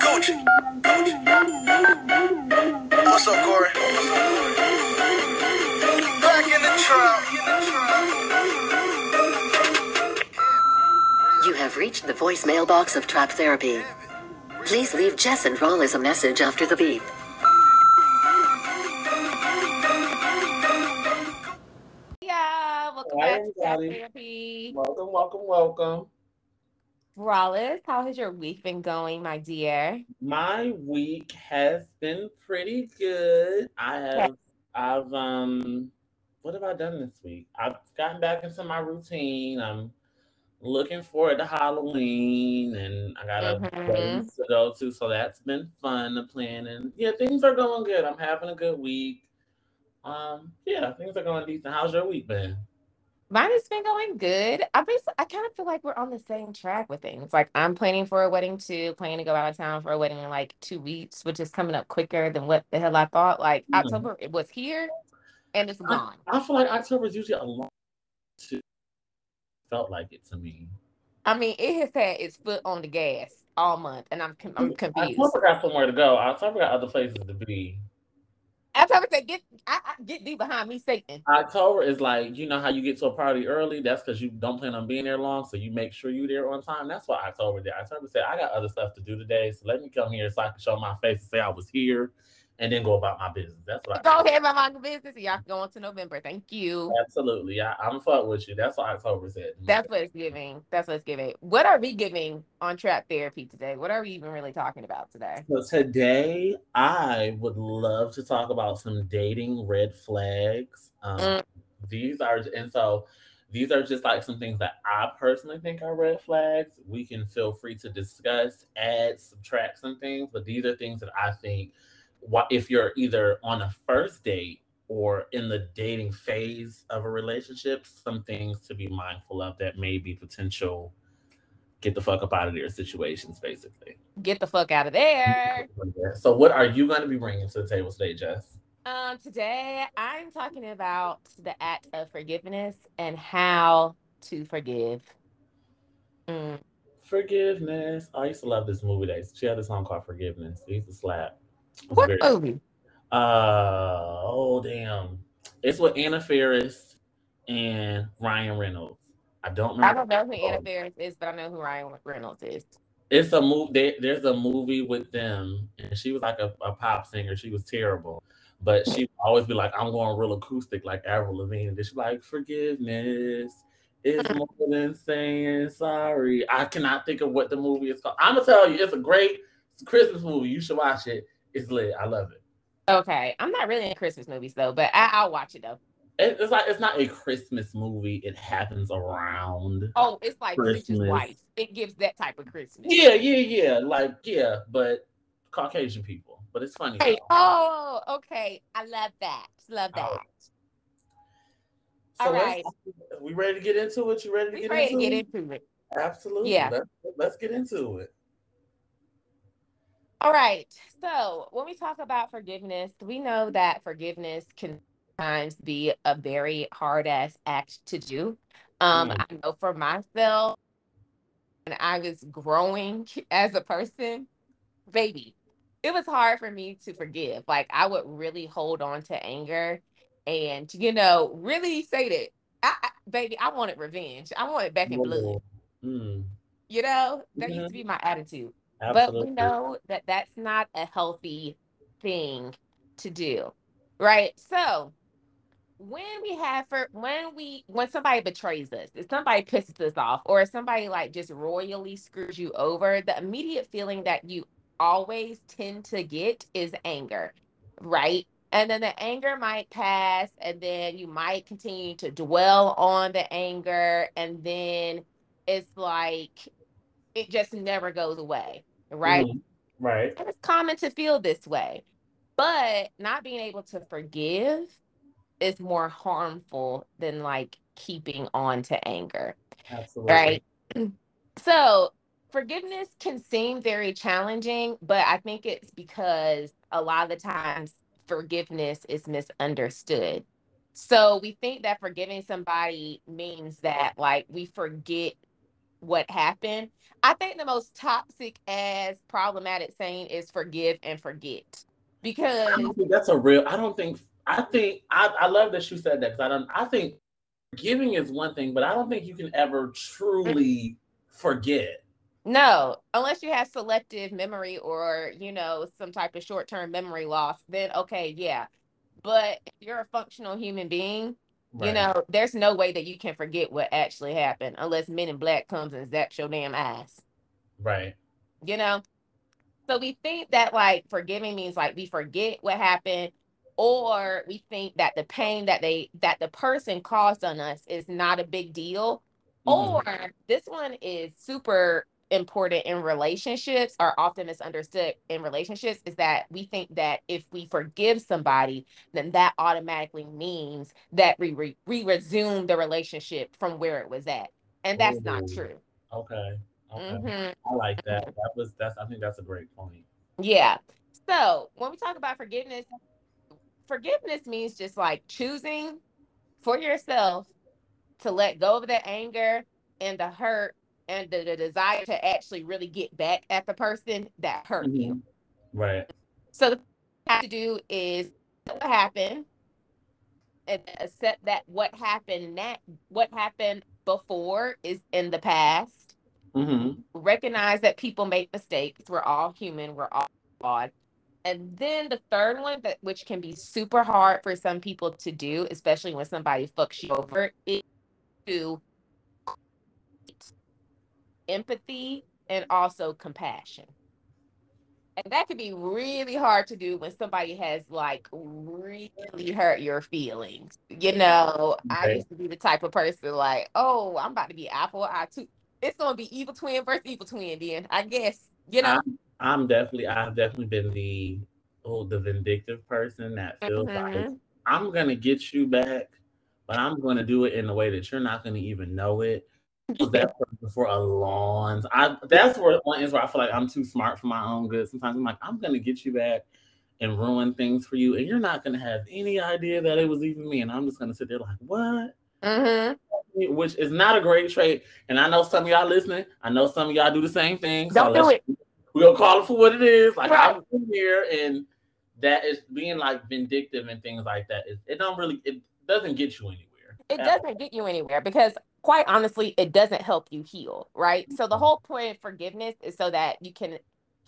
Gucci. What's up, Corey? Back in the trap. You have reached the voicemail box of Trap Therapy. Please leave Jess and Rollis a message after the beep. Yeah, welcome Hi, back to Trap. Therapy. Welcome, welcome, welcome. Rawlis, how has your week been going, my dear? My week has been pretty good. I have I've um what have I done this week? I've gotten back into my routine. I'm looking forward to Halloween and I got a Mhm. wedding to go to, so that's been fun to plan and yeah, things are going good. I'm having a good week. Um, yeah, things are going decent. How's your week been? Mine has been going good. I basically, I kind of feel like we're on the same track with things. Like I'm planning for a wedding too, planning to go out of town for a wedding in like two weeks, which is coming up quicker than what the hell I thought. Like Mhm. October, it was here and it's gone. I feel like October is usually a long too. Felt like it to me. I mean, it has had its foot on the gas all month, and I'm I'm confused. October got somewhere to go. October got other places to be. October said, "Get, I, I, get thee behind me, Satan." October is like, you know how you get to a party early? That's because you don't plan on being there long, so you make sure you're there on time. That's what October did. October said, I got other stuff to do today, so let me come here so I can show my face and say I was here and then go about my business. That's what I Go ahead, my mind business. Y'all can go on to November. Thank you. Absolutely. I, I'm fuck with you. That's what October said. That's what it's giving. That's what it's giving. What are we giving on trap therapy today? What are we even really talking about today? So today, I would love to talk about some dating red flags. Um, Mm. These are, and so these are just like some things that I personally think are red flags. We can feel free to discuss, add, subtract some things, but these are things that I think, wha- if you're either on a first date or in the dating phase of a relationship, some things to be mindful of that may be potential get the fuck up out of there situations, basically. Get the fuck out of there. So, what are you going to be bringing to the table today, Jess? Um, today I'm talking about the act of forgiveness and how to forgive. Mm. Forgiveness. I used to love this movie. That she had a song called Forgiveness. It used to slap. What very- movie? Uh oh, damn! It's with Anna Faris and Ryan Reynolds. I don't know. I don't know who Anna Faris is, but I know who Ryan Reynolds is. It's a movie. There's a movie with them, and she was like a, a pop singer. She was terrible, but she always be like, "I'm going real acoustic, like Avril Lavigne." And then she's like, "Forgiveness is more than saying sorry." I cannot think of what the movie is called. I'm gonna tell you, it's a great Christmas movie. You should watch it. It's lit. I love it. Okay, I'm not really in Christmas movies though, but I, I'll watch it though. It- It's like it's not a Christmas movie. It happens around. Oh, it's like Christmas. Wife. It gives that type of Christmas. Yeah, yeah, yeah. Like yeah, but Caucasian people. But it's funny. Hey, oh, okay. I love that. Love oh. that. Oh. all let's- We ready to get into it? You ready to We get ready to get into it. Absolutely. Yeah. Let's, let's get into it. All right. So when we talk about forgiveness, we know that forgiveness can sometimes be a very hard ass act to do. Um, Mm. I know for myself, when I was growing as a person, baby, it was hard for me to forgive. Like I would really hold on to anger and you know, really say that I, I baby, I wanted revenge. I wanted back in blood. Mm, You know, that Mhm. used to be my attitude. Absolutely. But we know that that's not a healthy thing to do. Right? So, when we have for when we when somebody betrays us, if somebody pisses us off or if somebody like just royally screws you over, the immediate feeling that you always tend to get is anger, right? And then the anger might pass, and then you might continue to dwell on the anger, and then it's like it just never goes away, right? Mhm. Right. And it's common to feel this way, but not being able to forgive is more harmful than like keeping on to anger, Absolutely. right? So, forgiveness can seem very challenging, but I think it's because a lot of the times forgiveness is misunderstood. So, we think that forgiving somebody means that like we forget what happened. I think the most toxic as problematic saying is forgive and forget. I Because don't think that's a real. I don't think. I think I, I love that you said that because I don't. I think giving is one thing, but I don't think you can ever truly forget. no, unless you have selective memory or, you know, some type of short-term memory loss, then okay, yeah. But if you're a functional human being, you know, there's no way that you can forget what actually happened unless Men in Black comes and zaps your damn ass. Right. you know so we think that like forgiving means like we forget what happened or we think that the pain that they that the person caused on us is not a big deal Mhm. or this one is super important in relationships or often misunderstood in relationships is that we think that if we forgive somebody then that automatically means that we re- we resume the relationship from where it was at and that's not true Okay. Okay. Mhm. I like that. That was that's. I think that's a great point. Yeah. So when we talk about forgiveness, forgiveness means just like choosing for yourself to let go of the anger and the hurt and the, the desire to actually really get back at the person that hurt you. Mhm. Right. So the thing you have to do is what happened and accept that what happened that what happened before is in the past hmm recognize that people make mistakes. We're all human. We're all flawed. And then the third one, that which can be super hard for some people to do, especially when somebody fucks you over, is to empathy and also compassion. And that could be really hard to do when somebody has like really hurt your feelings. You know, I used to be the type of person like, oh, I'm about to be apple I too. It's gonna be evil twin versus evil twin, then I guess. You know, I'm, I'm definitely. I've definitely been the oh the vindictive person that feels like Mhm. I'm gonna get you back, but I'm gonna do it in a way that you're not gonna even know it. I was that person for a time. I, that's where one is where I feel like I'm too smart for my own good. Sometimes I'm like, I'm gonna get you back and ruin things for you, and you're not gonna have any idea that it was even me. And I'm just gonna sit there like, what? Mhm. Which is not a great trait. And I know some of y'all listening. I know some of y'all do the same thing. So Don't do it. We're gonna call it for what it is. Like Right. I'm here, and that is being like vindictive and things like that. It, it don't really. It doesn't get you anywhere. It doesn't get you anywhere because quite honestly, it doesn't help you heal, right? So the whole point of forgiveness is so that you can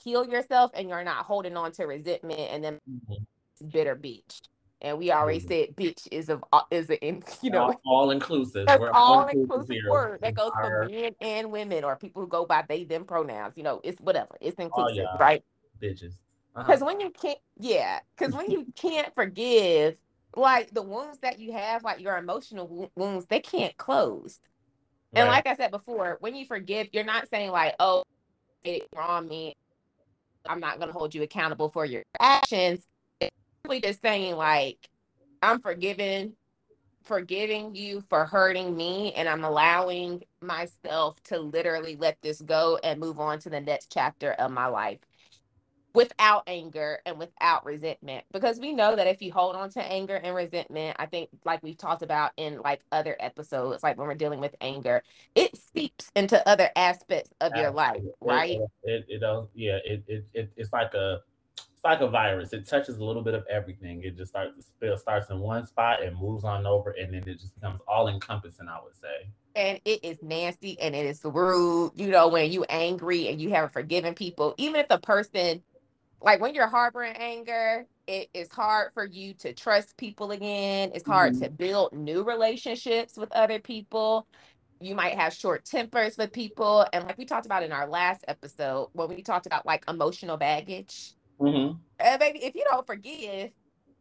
heal yourself and you're not holding on to resentment and then Mhm. bitter bitch. And we already Mhm. said bitch is a is a in- you know all, all inclusive. That's We're all inclusive inclusive here. word that goes Our- for men and women or people who go by they them pronouns. You know, it's whatever. It's inclusive, yeah. right? bitches. Uh-huh. Because when you can't, yeah, because when you can't forgive, like the wounds that you have, like your emotional wounds, they can't close. And like I said before, when you forgive, you're not saying like, "Oh, it wrong me. I'm not going to hold you accountable for your actions." It's really just saying like, "I'm forgiven, forgiving you for hurting me, and I'm allowing myself to literally let this go and move on to the next chapter of my life." Without anger and without resentment, because we know that if you hold on to anger and resentment, I think, like we've talked about in like other episodes, like when we're dealing with anger, it seeps into other aspects of your life, right? It, it, it. Yeah. It, it, it it's like a it's like a virus. It touches a little bit of everything. It just starts to spill, starts in one spot and moves on over, and then it just becomes all encompassing. I would say. And it is nasty and it is rude. You know, when you angry and you haven't forgiven people, even if the person, like when you're harboring anger, it is hard for you to trust people again. It's hard Mhm. to build new relationships with other people. You might have short tempers with people. And like we talked about in our last episode, when we talked about like emotional baggage. Mm-hmm. Uh, baby, if you don't forgive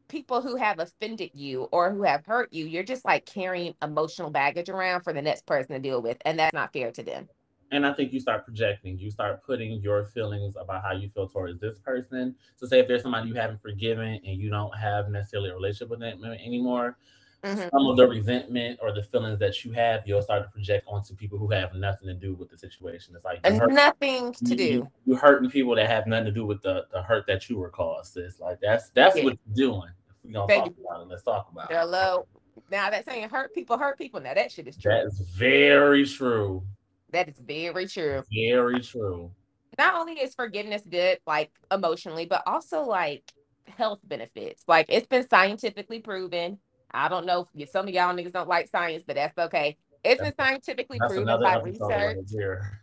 people who have offended you or who have hurt you, you're just like carrying emotional baggage around for the next person to deal with. And that's not fair to them. And I think you start projecting. You start putting your feelings about how you feel towards this person. So, say if there's somebody you haven't forgiven and you don't have necessarily a relationship with them anymore, Mhm. some of the resentment or the feelings that you have, you'll start to project onto people who have nothing to do with the situation. It's like hurt- nothing to you- do. You, you hurting people that have nothing to do with the, the hurt that you were caused. It's Like that's that's Yeah. what you're doing. If we're gonna Baby. talk about it, let's talk about it. Hello. Now that saying hurt people hurt people. Now that shit is true. That is very true. That is very true. Very true. Not only is forgiveness good, like emotionally, but also like health benefits. Like it's been scientifically proven. I don't know if some of y'all niggas don't like science, but that's okay. It's been scientifically proven by research,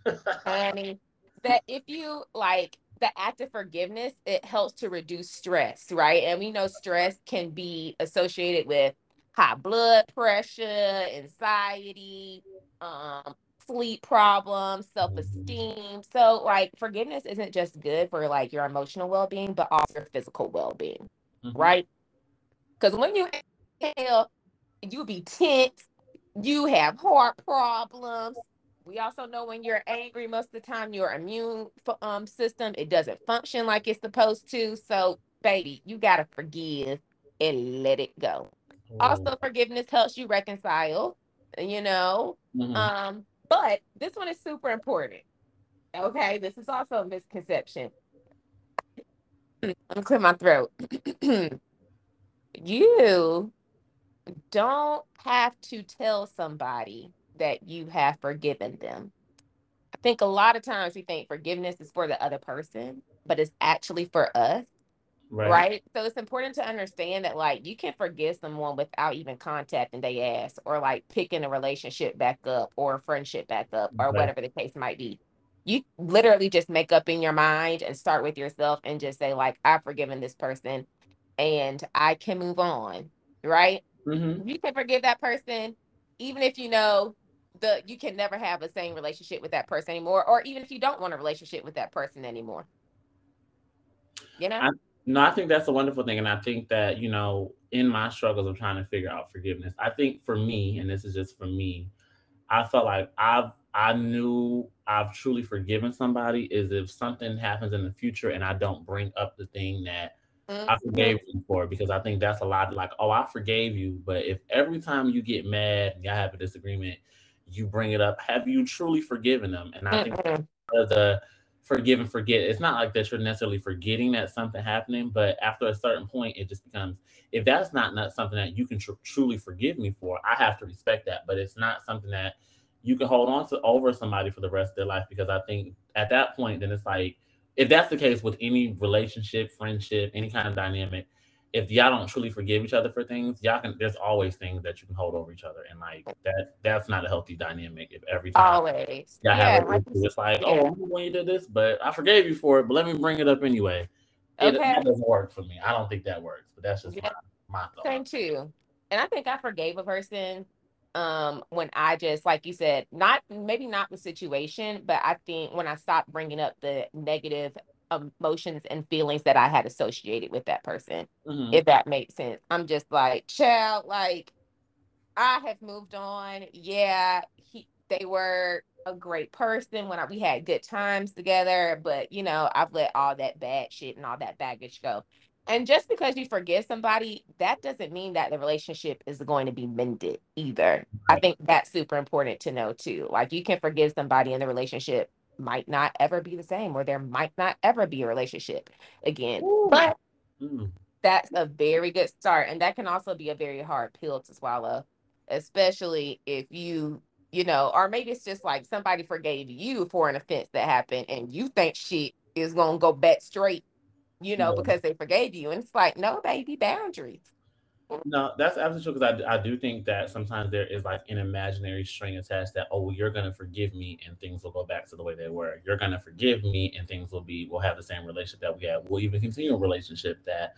honey, that if you like the act of forgiveness, it helps to reduce stress, right? And we know stress can be associated with high blood pressure, anxiety, um, sleep problems, self-esteem. So like forgiveness isn't just good for like your emotional well-being, but also your physical well-being, Mhm. right? Because when you exhale, you be tense, you have heart problems. We also know when you're angry, most of the time your immune um, system it doesn't function like it's supposed to. So, baby, you gotta forgive and let it go. Also, forgiveness helps you reconcile. You know, Mhm. um, but this one is super important. Okay, this is also a misconception. I'm clear my throat. you don't have to tell somebody that you have forgiven them. I think a lot of times we think forgiveness is for the other person, but it's actually for us right. So it's important to understand that like you can forgive someone without even contacting their ass or like picking a relationship back up or a friendship back up or Right. whatever the case might be. You literally just make up in your mind and start with yourself and just say like I've forgiven this person and I can move on, right? Mhm. You can forgive that person even if you know the you can never have the same relationship with that person anymore or even if you don't want a relationship with that person anymore. You know? I- No, I think that's a wonderful thing. And I think that, you know, in my struggles of trying to figure out forgiveness, I think for me, and this is just for me, I felt like I've I knew I've truly forgiven somebody is if something happens in the future and I don't bring up the thing that I Mhm. forgave you for because I think that's a lot like, oh, I forgave you. But if every time you get mad and y'all have a disagreement, you bring it up, have you truly forgiven them? And I think Mm-mm. of the forgive and forget. It's not like that you're necessarily forgetting that something happening, but after a certain point, it just becomes if that's not, not something that you can tr- truly forgive me for, I have to respect that. But it's not something that you can hold on to over somebody for the rest of their life because I think at that point, then it's like if that's the case with any relationship, friendship, any kind of dynamic, if y'all don't truly forgive each other for things, y'all can. There's always things that you can hold over each other, and like that. That's not a healthy dynamic. If every time Always. yeah, Yeah. have like It's like, yeah. oh, when you did this, but I forgave you for it, but let me bring it up anyway. It, Okay. That doesn't work for me. I don't think that works, but that's just Yeah. my, my thought. Same too. And I think I forgave a person um when I just like you said, not maybe not the situation, but I think when I stopped bringing up the negative emotions and feelings that I had associated with that person, Mhm. if that makes sense. I'm just like, child, like I have moved on. Yeah, he they were a great person when I, we had good times together, but you know, I've let all that bad shit and all that baggage go. And just because you forgive somebody, that doesn't mean that the relationship is going to be mended either. I think that's super important to know too. Like you can forgive somebody and the relationship might not ever be the same, or there might not ever be a relationship again. Ooh. But Mm. that's a very good start and that can also be a very hard pill to swallow especially if you you know or maybe it's just like somebody forgave you for an offense that happened and you think shit is going to go back straight you know Yeah. because they forgave you and it's like no baby boundaries No, that's absolutely true because I, I do think that sometimes there is like an imaginary string attached that, oh, you're going to forgive me and things will go back to the way they were. You're to forgive me and things will be, we'll have the same relationship that we have. We'll even continue a relationship that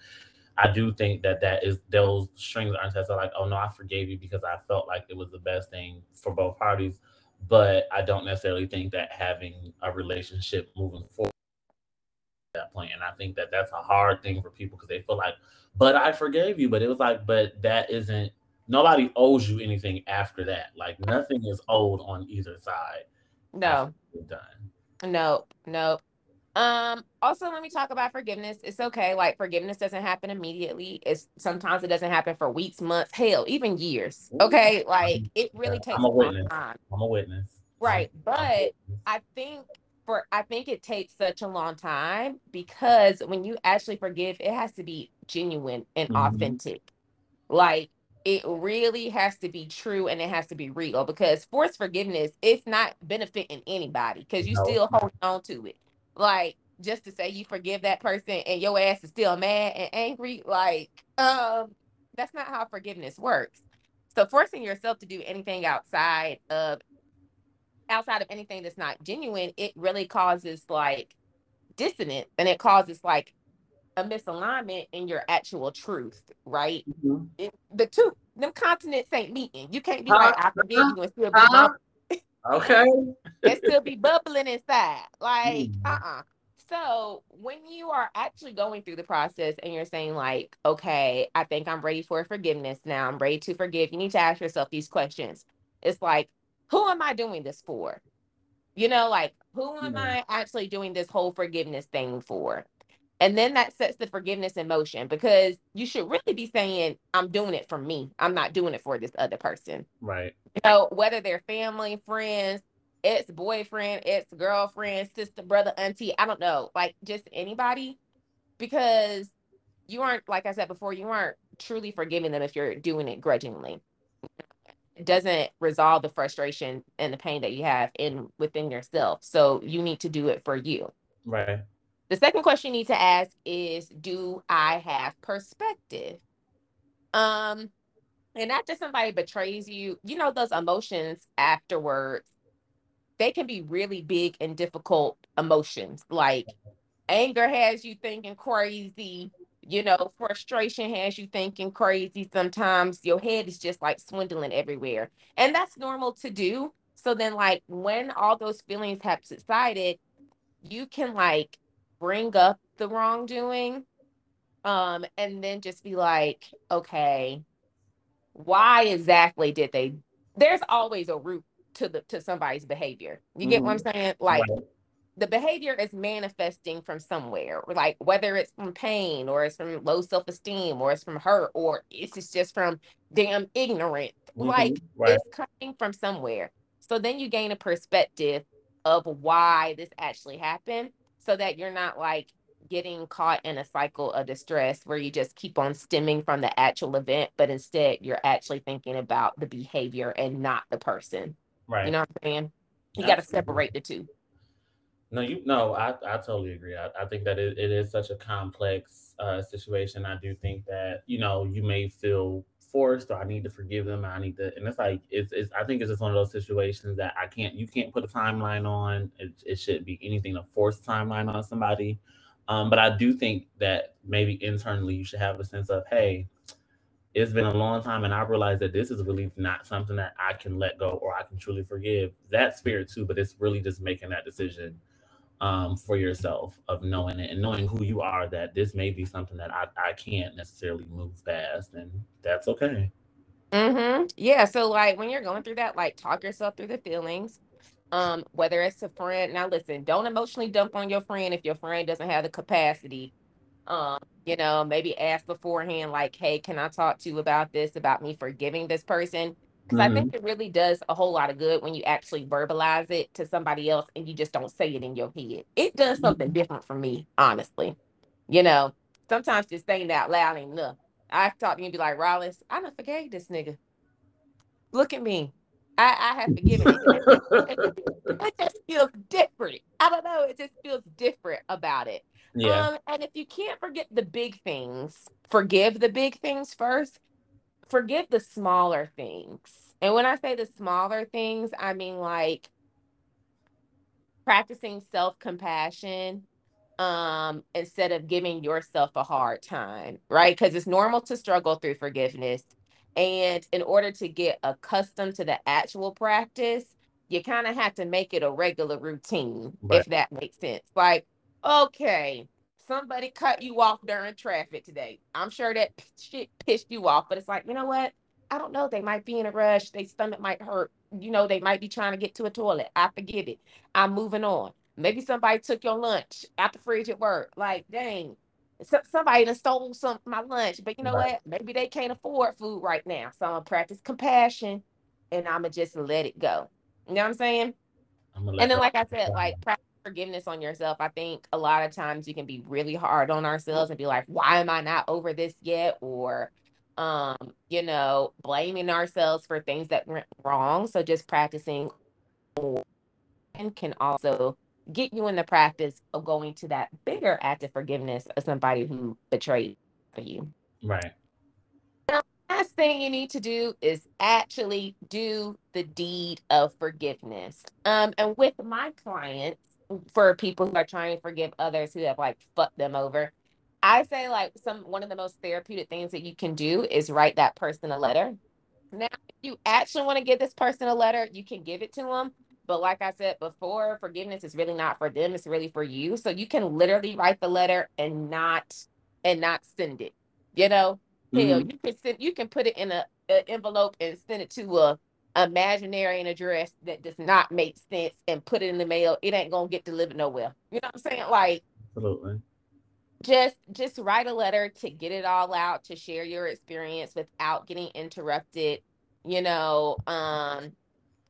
I do think that that is, those strings aren't attached. Like, oh, no, I forgave you because I felt like it was the best thing for both parties. But I don't necessarily think that having a relationship moving forward that point. And I think that that's a hard thing for people because they feel like, but I forgave you. But it was like, but that isn't nobody owes you anything after that. Like nothing is owed on either side. no done. no no um also let me talk about forgiveness it's okay like forgiveness doesn't happen immediately it's sometimes it doesn't happen for weeks months hell even years okay like it really takes I'm a witness. time I'm a witness. Right, but. I think for I think it takes such a long time because when you actually forgive, it has to be genuine and Mhm. authentic. Like it really has to be true and it has to be real because forced forgiveness it's not benefiting anybody because you No. still hold on to it like just to say you forgive that person and your ass is still mad and angry like um that's not how forgiveness works so forcing yourself to do anything outside of outside of anything that's not genuine it really causes like dissonance and it causes like a misalignment in your actual truth right Mhm. it, the two them continents ain't meeting. You can't be Huh? like I forgive you and still be bub- Okay. and still be bubbling inside. Like Mm. uh uh So when you are actually going through the process and you're saying like, okay, I think I'm ready for forgiveness now. I'm ready to forgive. You need to ask yourself these questions. It's like, who am I doing this for? You know, like who am Yeah. I actually doing this whole forgiveness thing for? And then that sets the forgiveness in motion because you should really be saying, I'm doing it for me. I'm not doing it for this other person. Right. You know, whether they're family, friends, ex boyfriend, ex girlfriend, sister, brother, auntie, I don't know, like just anybody, because you aren't, like I said before, you aren't truly forgiving them if you're doing it grudgingly. It doesn't resolve the frustration and the pain that you have in within yourself. So you need to do it for you. Right. The second question you need to ask is Do I have perspective? Um, and after somebody betrays you, you know, those emotions afterwards, they can be really big and difficult emotions. Like anger has you thinking crazy, you know, frustration has you thinking crazy. Sometimes your head is just like swindling everywhere. And that's normal to do. So then, like, when all those feelings have subsided, you can like bring up the wrongdoing um and then just be like okay why exactly did they there's always a root to the to somebody's behavior you get what i'm saying like Right. The behavior is manifesting from somewhere like whether it's from pain or it's from low self-esteem or it's from hurt or it's just from damn ignorant like Mhm. right. it's coming from somewhere. So then you gain a perspective of why this actually happened so that you're not like getting caught in a cycle of distress where you just keep on stemming from the actual event, but instead you're actually thinking about the behavior and not the person. Right. You know what I'm saying? You got to separate the two. No, you no, I, I totally agree. I, I think that it, it is such a complex uh, situation. I do think that, you know, you may feel forced or I need to forgive them. I need to and it's like it's, it's I think it's just one of those situations that I can't you can't put a timeline on. It, it shouldn't be anything to force timeline on somebody. Um, but I do think that maybe internally you should have a sense of, hey, it's been a long time and I realize that this is really not something that I can let go or I can truly forgive. That spirit too, but it's really just making that decision um, for yourself of knowing it and knowing who you are that this may be something that I, I can't necessarily move past and that's okay. Mm-hmm. Yeah. So like when you're going through that, like talk yourself through the feelings. Um, whether it's a friend. Now listen, don't emotionally dump on your friend if your friend doesn't have the capacity. Um, you know, maybe ask beforehand, like, hey, can I talk to you about this, about me forgiving this person? Because I think it really does a whole lot of good when you actually verbalize it to somebody else and you just don't say it in your head. It does something different for me, honestly. You know, sometimes just saying that out loud ain't enough. I talk to you and be like, Rollins, I done forgave this nigga. Look at me. I, I have forgiven it. it just feels different. I don't know. It just feels different about it. yeah. Um, and if you can't forget the big things, forgive the big things first. Forgive the smaller things. And when I say the smaller things, I mean like practicing self-compassion um instead of giving yourself a hard time, right? Because it's normal to struggle through forgiveness. And in order to get accustomed to the actual practice, you kind of have to make it a regular routine, Right. if that makes sense. Like, okay, somebody cut you off during traffic today. I'm sure that shit pissed you off, but it's like, you know what? I don't know. They might be in a rush. Their stomach might hurt. You know, they might be trying to get to a toilet. I forgive it. I'm moving on. Maybe somebody took your lunch out the fridge at work. Like, dang, so, somebody done stole some my lunch. But you know Right. what? Maybe they can't afford food right now. So I'm practice compassion and I'm gonna just let it go. You know what I'm saying? I'm And then, like I said, like practice forgiveness on yourself. I think a lot of times you can be really hard on ourselves and be like, why am I not over this yet? Or um, you know, blaming ourselves for things that went wrong. So just practicing can also get you in the practice of going to that bigger act of forgiveness of somebody who betrayed you. Right. Now, last thing you need to do is actually do the deed of forgiveness. Um, and with my clients, for people who are trying to forgive others who have like fucked them over, I say like some one of the most therapeutic things that you can do is write that person a letter. Now, if you actually want to give this person a letter, you can give it to them. But like I said before, forgiveness is really not for them, it's really for you. So you can literally write the letter and not and not send it. You know, mm-hmm. hell, you can send you can put it in a, a envelope and send it to a imaginary an address that does not make sense and put it in the mail. It ain't gonna get delivered nowhere. You know what I'm saying? Like absolutely just just write a letter to get it all out to share your experience without getting interrupted you know um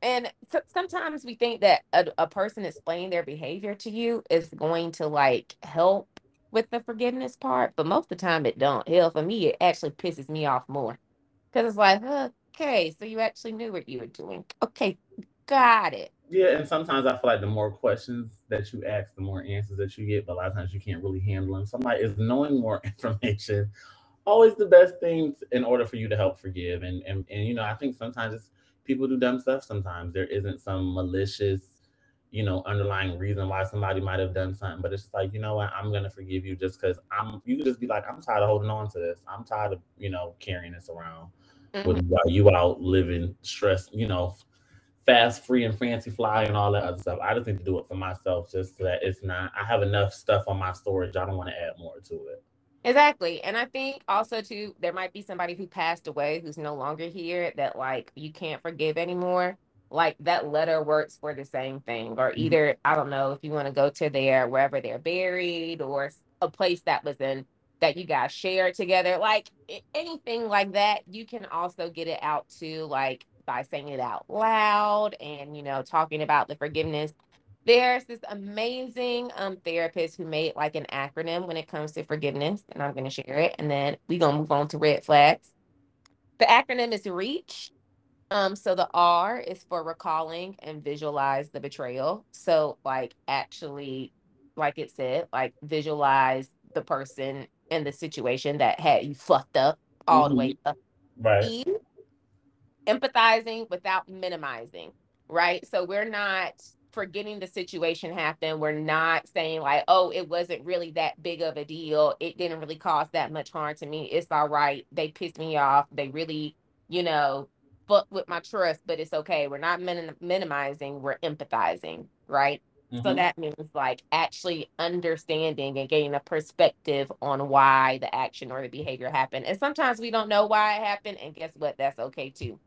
and so, sometimes we think that a, a person explaining their behavior to you is going to like help with the forgiveness part but most of the time it don't hell for me it actually pisses me off more because it's like okay so you actually knew what you were doing okay got it yeah, and sometimes I feel like the more questions that you ask, the more answers that you get. But a lot of times you can't really handle them. Somebody is knowing more information always the best things in order for you to help forgive. And and and you know, I think sometimes people do dumb stuff. Sometimes there isn't some malicious, you know, underlying reason why somebody might have done something. But it's just like, you know what, I'm gonna forgive you just because I'm. You could just be like, I'm tired of holding on to this. I'm tired of you know carrying this around. Mm-hmm. While you out living stress, you know, fast, free, and fancy fly and all that other stuff. I just need to do it for myself, just so that it's not. I have enough stuff on my storage. I don't want to add more to it. Exactly. And I think also too, there might be somebody who passed away who's no longer here that like you can't forgive anymore. Like that letter works for the same thing. Or mm-hmm. either. I don't know, if you want to go to their wherever they're buried or a place that was in that you guys share together. Like anything like that, you can also get it out to like by saying it out loud and you know talking about the forgiveness there's this amazing um therapist who made like an acronym when it comes to forgiveness and i'm going to share it and then we're going to move on to red flags the acronym is reach um so the r is for recalling and visualize the betrayal so like actually like it said like visualize the person and the situation that had you fucked up all mm-hmm. the way up right e empathizing without minimizing, right? So we're not forgetting the situation happened. We're not saying like, oh, it wasn't really that big of a deal. It didn't really cause that much harm to me. It's all right. They pissed me off. They really, you know, fuck with my trust, but it's okay. We're not min- minimizing. We're empathizing, right? Mm-hmm. So that means like actually understanding and getting a perspective on why the action or the behavior happened. And sometimes we don't know why it happened. And guess what? That's okay too.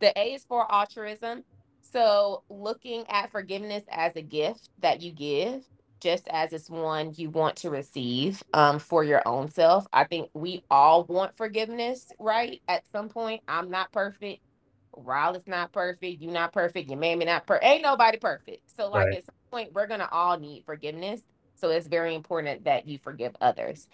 The A is for altruism. So looking at forgiveness as a gift that you give, just as it's one you want to receive um, for your own self. I think we all want forgiveness, right? At some point, I'm not perfect. Is not perfect. you're not perfect. Your mammy not perfect. Ain't nobody perfect. So like right. at some point, we're gonna all need forgiveness. So it's very important that you forgive others.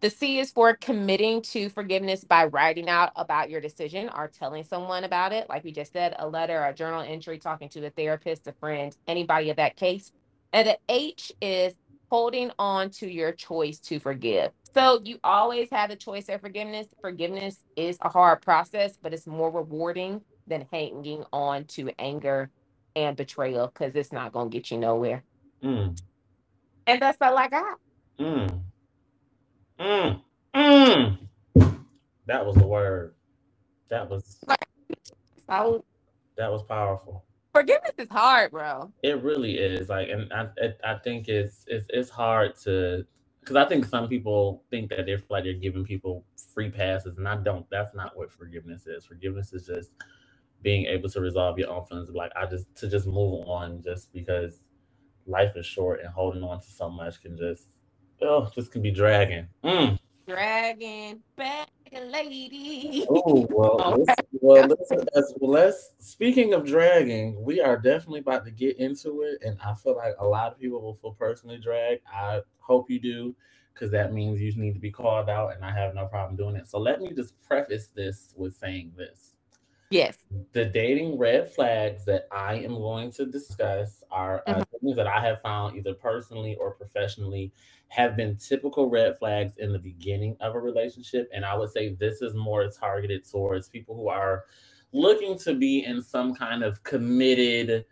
The C is for committing to forgiveness by writing out about your decision or telling someone about it. Like we just said, a letter, a journal entry, talking to a therapist, a friend, anybody of that case. And the H is holding on to your choice to forgive. So you always have the choice of forgiveness. Forgiveness is a hard process, but it's more rewarding than hanging on to anger and betrayal because it's not going to get you nowhere. Mm. And that's all I got. Mm. Mm, mm. That was the word. That was that was powerful. Forgiveness is hard, bro. It really is. Like, and I I think it's it's it's hard to because I think some people think that they're like they're giving people free passes, and I don't. That's not what forgiveness is. Forgiveness is just being able to resolve your own feelings. Like I just to just move on, just because life is short and holding on to so much can just oh, this can be dragging. Mm. Dragging back lady. Oh well, let's, well, let's, let's, well, let's. Speaking of dragging, we are definitely about to get into it, and I feel like a lot of people will feel personally dragged. I hope you do, because that means you need to be called out, and I have no problem doing it. So let me just preface this with saying this: Yes. the dating red flags that I am going to discuss are uh, things that I have found either personally or professionally have been typical red flags in the beginning of a relationship. And I would say this is more targeted towards people who are looking to be in some kind of committed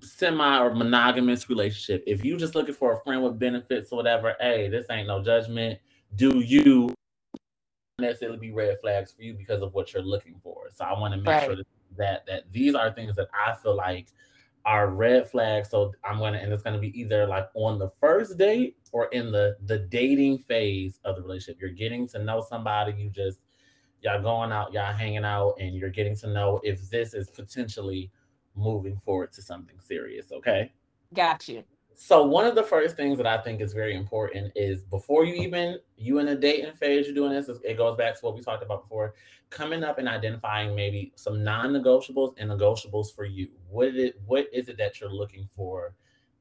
semi or monogamous relationship. If you're just looking for a friend with benefits or whatever, hey, this ain't no judgment. Do you necessarily be red flags for you because of what you're looking for. So I want to make Right. sure that, that that these are things that I feel like are red flags. So I'm gonna and it's gonna be either like on the first date or in the the dating phase of the relationship. You're getting to know somebody, you just y'all going out, y'all hanging out, and you're getting to know if this is potentially moving forward to something serious. Okay. Got you. So one of the first things that I think is very important is before you even you in a dating phase, you're doing this. It goes back to what we talked about before, coming up and identifying maybe some non-negotiables and negotiables for you. What is it? What is it that you're looking for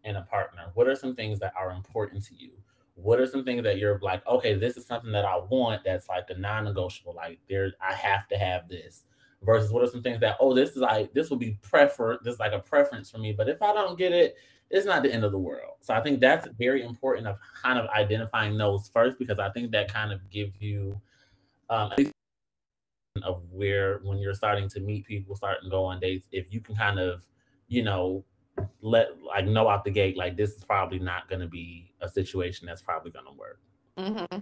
in a partner? What are some things that are important to you? What are some things that you're like, okay, this is something that I want that's like a non-negotiable. Like there, I have to have this. Versus what are some things that, oh, this is like this will be prefer, this is like a preference for me. But if I don't get it, it's not the end of the world. So I think that's very important of kind of identifying those first because I think that kind of gives you um of where when you're starting to meet people, starting to go on dates, if you can kind of, you know, let like know out the gate, like this is probably not gonna be a situation that's probably gonna work. hmm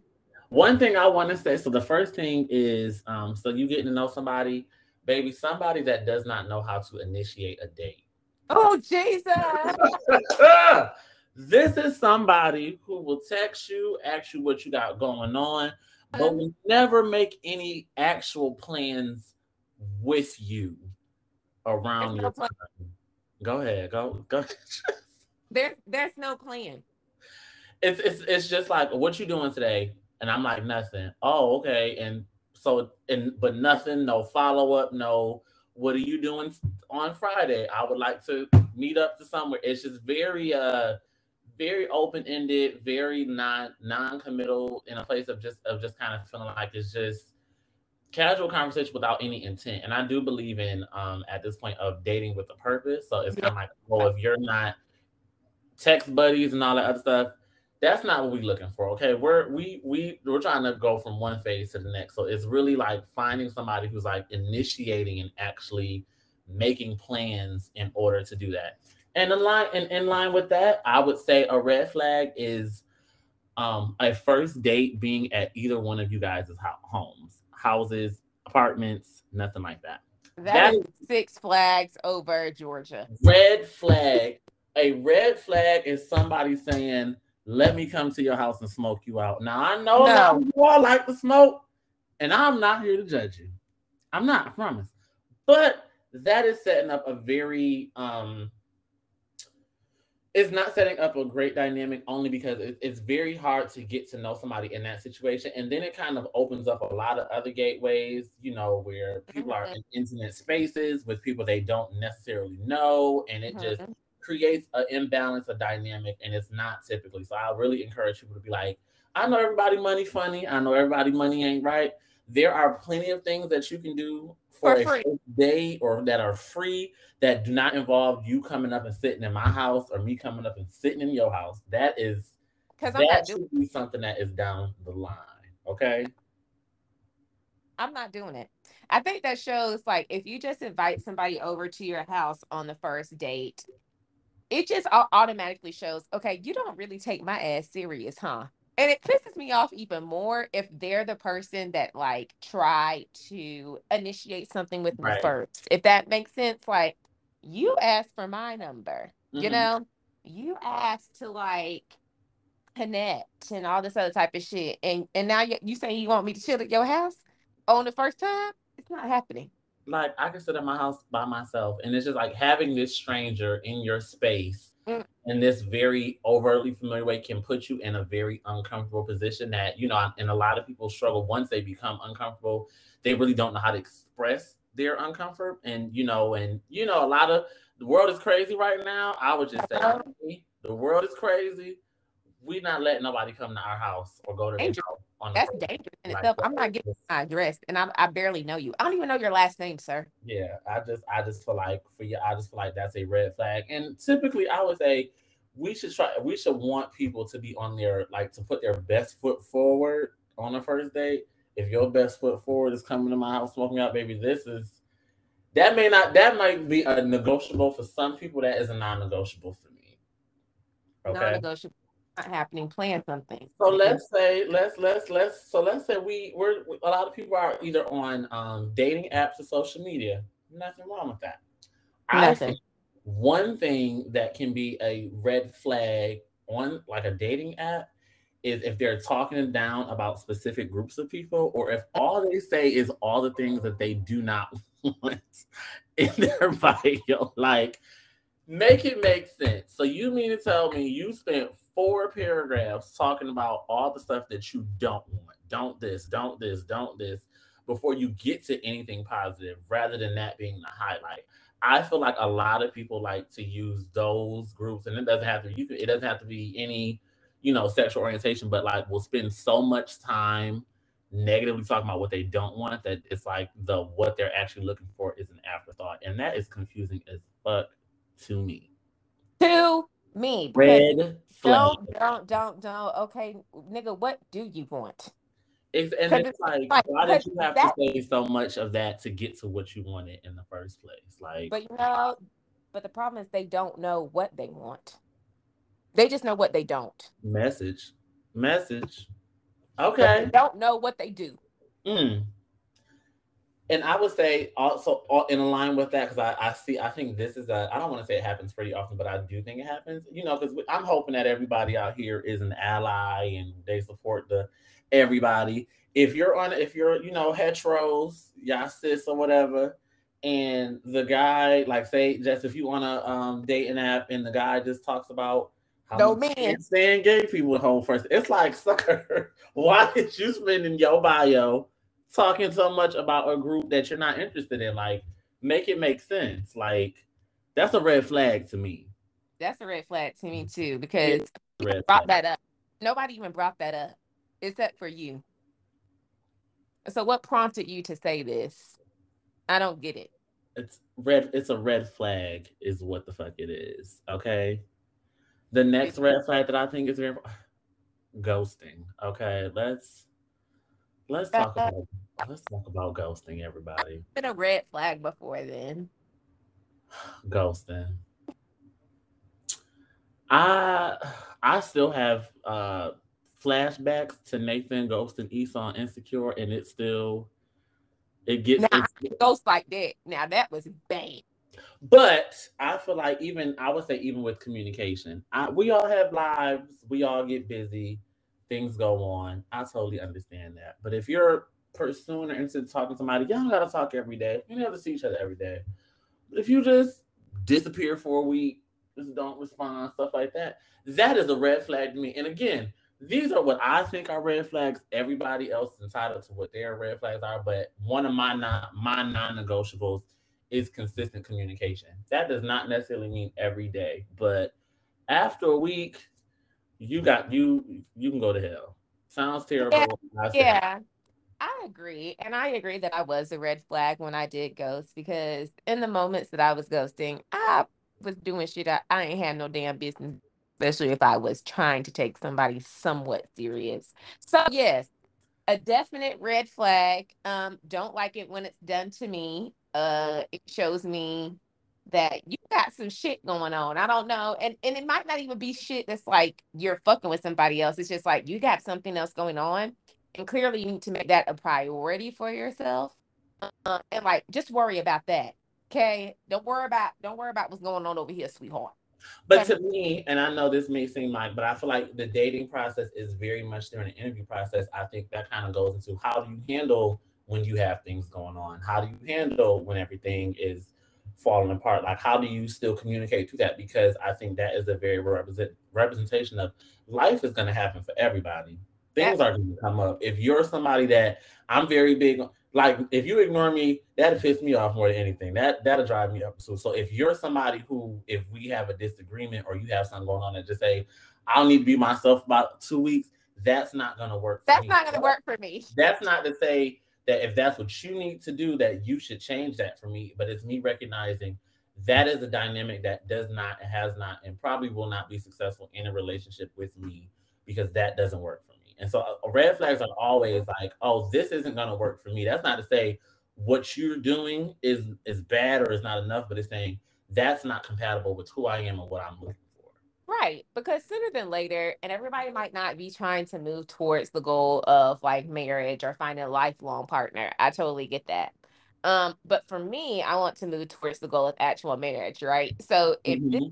One thing I want to say, so the first thing is um, so you getting to know somebody, baby, somebody that does not know how to initiate a date. Oh Jesus! this is somebody who will text you, ask you what you got going on, but um, will never make any actual plans with you around no your plan. time. Go ahead, go go. There's there's no plan. it's it's it's just like what you doing today, and I'm like nothing. Oh, okay, and so and but nothing, no follow up, no. What are you doing on Friday? I would like to meet up to somewhere. It's just very uh very open ended, very non non committal in a place of just of just kind of feeling like it's just casual conversation without any intent. And I do believe in um at this point of dating with a purpose. So it's kind of like, well, if you're not text buddies and all that other stuff, that's not what we're looking for. Okay. We're we we we're trying to go from one phase to the next. So it's really like finding somebody who's like initiating and actually making plans in order to do that. And in line and in line with that, I would say a red flag is um a first date being at either one of you guys' homes, houses, apartments, nothing like that. That That- is Six Flags over Georgia. Red flag. A red flag is somebody saying, "Let me come to your house and smoke you out." Now I know No. you all like to smoke, and I'm not here to judge you. I'm not, I promise. But that is setting up a very um it's not setting up a great dynamic only because it's very hard to get to know somebody in that situation and then it kind of opens up a lot of other gateways you know where people are Mhm. in intimate spaces with people they don't necessarily know and it just Mhm. Creates an imbalance a dynamic and it's not typically. So i really encourage people to be like i know everybody money funny. I know everybody money ain't right. There are plenty of things that you can do for, For a first or that are free that do not involve you coming up and sitting in my house or me coming up and sitting in your house. That is Because I'm not doing be something that is down the line okay? I'm not doing it. I think that shows like if you just invite somebody over to your house on the first date, it just automatically shows, okay, you don't really take my ass serious, huh? And it pisses me off even more if they're the person that like try to initiate something with me Right. first. If that makes sense, like you asked for my number, you Mhm. know, you asked to like connect and all this other type of shit, and and now you you saying you want me to chill at your house on the first time? It's not happening. Like I can sit in my house by myself, and it's just like having this stranger in your space Mm. in this very overtly familiar way can put you in a very uncomfortable position that you know and a lot of people struggle once they become uncomfortable they really don't know how to express their uncomfort and you know and you know a lot of the world is crazy right now i would just say Uh-huh. the world is crazy we not letting nobody come to our house or go to their house on the That's first dangerous in Like, itself. I'm not getting my address, and I, I barely know you. I don't even know your last name, sir. Yeah, I just I just feel like for you, I just feel like that's a red flag. And typically I would say we should try we should want people to be on their like to put their best foot forward on the first date. If your best foot forward is coming to my house smoking out, baby, this is that may not that might be a negotiable for some people. That is a non-negotiable for me. Okay. Non-negotiable. Not happening. Plan something. So let's say let's let's let's so let's say we we're a lot of people are either on um dating apps or social media. Nothing wrong with that. I Nothing. think one thing that can be a red flag on like a dating app is if they're talking down about specific groups of people or if all they say is all the things that they do not want in their bio. Like make it make sense. So you mean to tell me you spent four paragraphs talking about all the stuff that you don't want. Don't this, don't this, don't this before you get to anything positive rather than that being the highlight. I feel like a lot of people like to use those groups and it doesn't have to you can, it doesn't have to be any, you know, sexual orientation, but like we'll spend so much time negatively talking about what they don't want that it's like the what they're actually looking for is an afterthought. And that is confusing as fuck to me. To me. Red flag. Don't, don't, don't, don't. Okay, nigga, what do you want? It's, and it's it's like, like- why did you have that- to say so much of that to get to what you wanted in the first place? Like, But you know, but the problem is they don't know what they want. They just know what they don't. message, message. Okay. don't know what they do. Mm. And I would say also in line with that because I, I see I think this is a I don't want to say it happens pretty often, but I do think it happens. You know, because I'm hoping that everybody out here is an ally and they support the everybody. If you're on, if you're you know heteros, y'all cis or whatever, and the guy like say just if you want to um date an app and the guy just talks about how No man. stand gay people at home first. It's like, sir, why did you spend in your bio talking so much about a group that you're not interested in? Like, make it make sense. Like, that's a red flag to me. That's a red flag to me mm-hmm. too, because brought flag. that up. Nobody even brought that up, except for you. So what prompted you to say this? I don't get it. It's red. It's a red flag, is what the fuck it is. Okay. The next red flag that I think is very ghosting. Okay, let's let's talk about let's talk about ghosting, everybody. Been a red flag before then. ghosting. I I still have uh flashbacks to Nathan ghosting Issa on Insecure, and it still it gets. It's- Ghost like that. Now that was bad. but I feel like even I would say even with communication, I, we all have lives, we all get busy, things go on. I totally understand that. But if you're pursuing or into talking to somebody, y'all gotta talk every day. You to see each other every day. But if you just disappear for a week, just don't respond, stuff like that, that is a red flag to me. And again, these are what I think are red flags. Everybody else is entitled to what their red flags are, but one of my non my non-negotiables is consistent communication. That does not necessarily mean every day, but after a week, you got you you can go to hell. Sounds terrible. I. Yeah, I agree. And I agree that I was a red flag when I did ghost because in the moments that I was ghosting, I was doing shit I, I ain't had no damn business, especially if I was trying to take somebody somewhat serious. So, yes, a definite red flag. Um, don't like it when it's done to me. Uh, it shows me that you got some shit going on. I don't know. And and it might not even be shit that's like you're fucking with somebody else. It's just like you got something else going on. And clearly you need to make that a priority for yourself. Uh, and like just worry about that. Okay. Don't worry about don't worry about what's going on over here, sweetheart. But to me, and I know this may seem like, but I feel like the dating process is very much during the interview process. I think that kind of goes into how do you handle when you have things going on? How do you handle when everything is falling apart. Like, how do you still communicate to that? Because I think that is a very represent representation of life is going to happen for everybody. Things are going to come up. If you're somebody that I'm very big, like if you ignore me, that'll piss me off more than anything. That that'll drive me up. So, so if you're somebody who, if we have a disagreement or you have something going on, and just say, I'll need to be myself about two weeks. That's not going to work. That's me. not going to work for me. That's not to say that if that's what you need to do, that you should change that for me. But it's me recognizing that is a dynamic that does not, has not, and probably will not be successful in a relationship with me because that doesn't work for me. And so uh, red flags are always like, oh, this isn't going to work for me. That's not to say what you're doing is is bad or is not enough, but it's saying that's not compatible with who I am and what I'm looking Right. Because sooner than later, and everybody might not be trying to move towards the goal of like marriage or finding a lifelong partner. I totally get that. Um, but for me, I want to move towards the goal of actual marriage, right? So if mm-hmm. this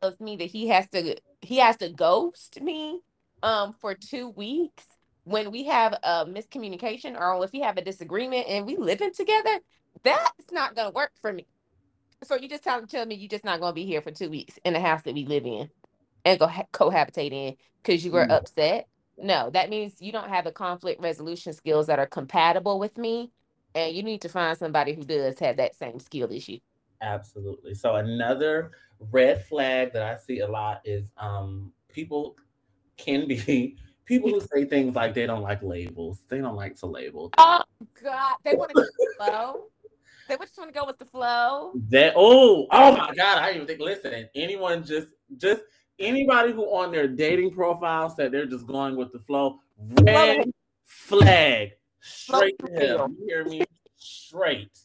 tells me that he has to he has to ghost me um for two weeks when we have a miscommunication or if we have a disagreement and we living together, that's not gonna work for me. So you just tell, tell me you're just not gonna be here for two weeks in the house that we live in and go ha- cohabitate in because you were mm. upset. No, that means you don't have the conflict resolution skills that are compatible with me. And you need to find somebody who does have that same skill as you. Absolutely. So another red flag that I see a lot is um people can be people who say things like they don't like labels. They don't like to label. Oh God. They want to go with the flow. They just want to go with the flow. That oh oh my God. I even think listen, anyone just just anybody who on their dating profile said they're just going with the flow, red flag, straight to hell. You hear me? Straight,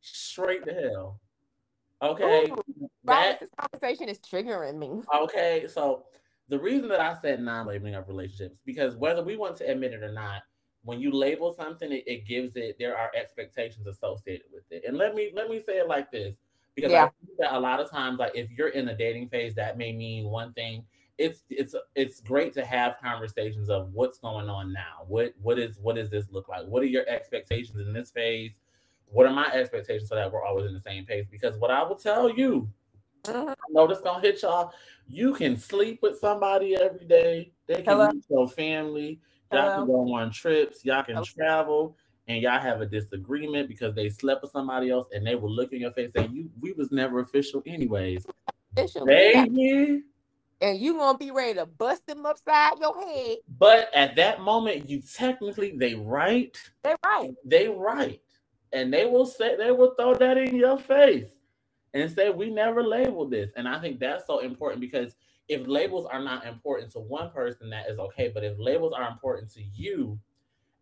straight to hell. Okay, Ooh, that this conversation is triggering me. Okay, so the reason that I said non-labeling of relationships because whether we want to admit it or not, when you label something, it, it gives it there are expectations associated with it. And let me let me say it like this: because yeah. I think that a lot of times, like if you're in a dating phase, that may mean one thing. It's it's it's great to have conversations of what's going on now. What what is what does this look like? What are your expectations in this phase? What are my expectations so that we're always in the same pace? Because what I will tell you, uh-huh. I know this gonna hit y'all. You can sleep with somebody every day. They can Hello? meet your family. Y'all Hello? can go on trips. Y'all can okay. travel and y'all have a disagreement because they slept with somebody else and they will look in your face and say, You we was never official anyways. Official, Baby. And you gonna be ready to bust them upside your head. But at that moment, you technically they right. They right. They right. And they will say they will throw that in your face and say, We never labeled this. And I think that's so important because if labels are not important to one person, that is okay. But if labels are important to you,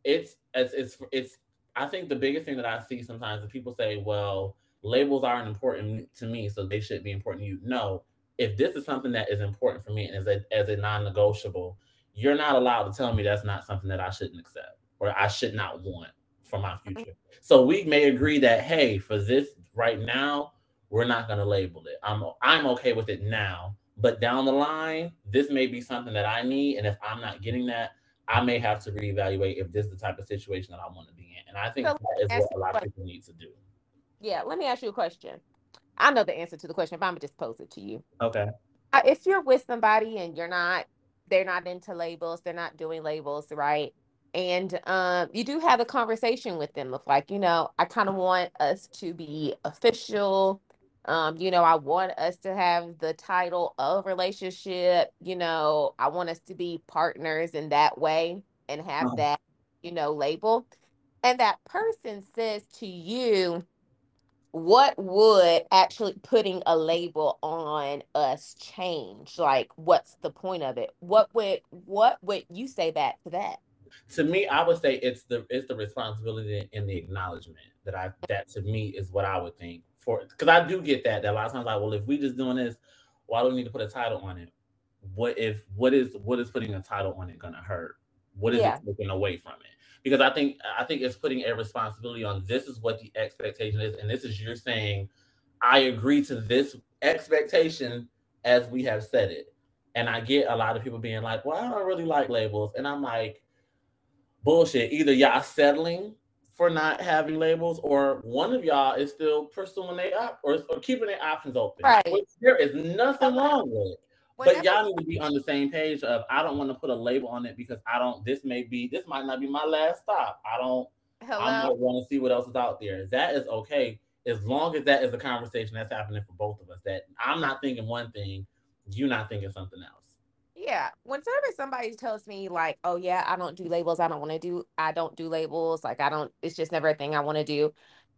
it's it's it's it's I think the biggest thing that I see sometimes is people say, well, labels aren't important to me, so they should be important to you. No, if this is something that is important for me and as a as a non-negotiable, you're not allowed to tell me that's not something that I shouldn't accept or I should not want for my future. So we may agree that hey, for this right now, we're not going to label it. I'm I'm okay with it now, but down the line, this may be something that I need, and if I'm not getting that, I may have to reevaluate if this is the type of situation that I want to be in. And I think so that is what a lot of people need to do. Yeah, let me ask you a question. I know the answer to the question, but I'm gonna just pose it to you. Okay. Uh, if you're with somebody and you're not, they're not into labels, they're not doing labels, right? And um, you do have a conversation with them of like, you know, I kind of want us to be official um, you know, I want us to have the title of relationship. You know, I want us to be partners in that way and have uh-huh. that, you know, label. And that person says to you, what would actually putting a label on us change? Like, what's the point of it? What would what would you say back to that? To me, I would say it's the it's the responsibility and the acknowledgement that I that to me is what I would think for because I do get that that a lot of times like, well, if we just doing this, why do we need to put a title on it? What if what is what is putting a title on it gonna hurt? What is yeah. it taking away from it? Because I think I think it's putting a responsibility on this is what the expectation is, and this is you're saying, I agree to this expectation as we have said it. And I get a lot of people being like, well, I don't really like labels. And I'm like, bullshit. Either y'all settling for not having labels, or one of y'all is still pursuing their op- or, or keeping their options open. Right. Which there is nothing wrong with. it, But y'all need to be on the same page of I don't want to put a label on it because I don't this may be this might not be my last stop. I don't I hello. might want to see what else is out there. That is okay as long as that is a conversation that's happening for both of us. That I'm not thinking one thing, you not thinking something else. Yeah. Whenever somebody tells me like, "Oh yeah, I don't do labels. I don't want to do. I don't do labels. Like I don't. It's just never a thing I want to do."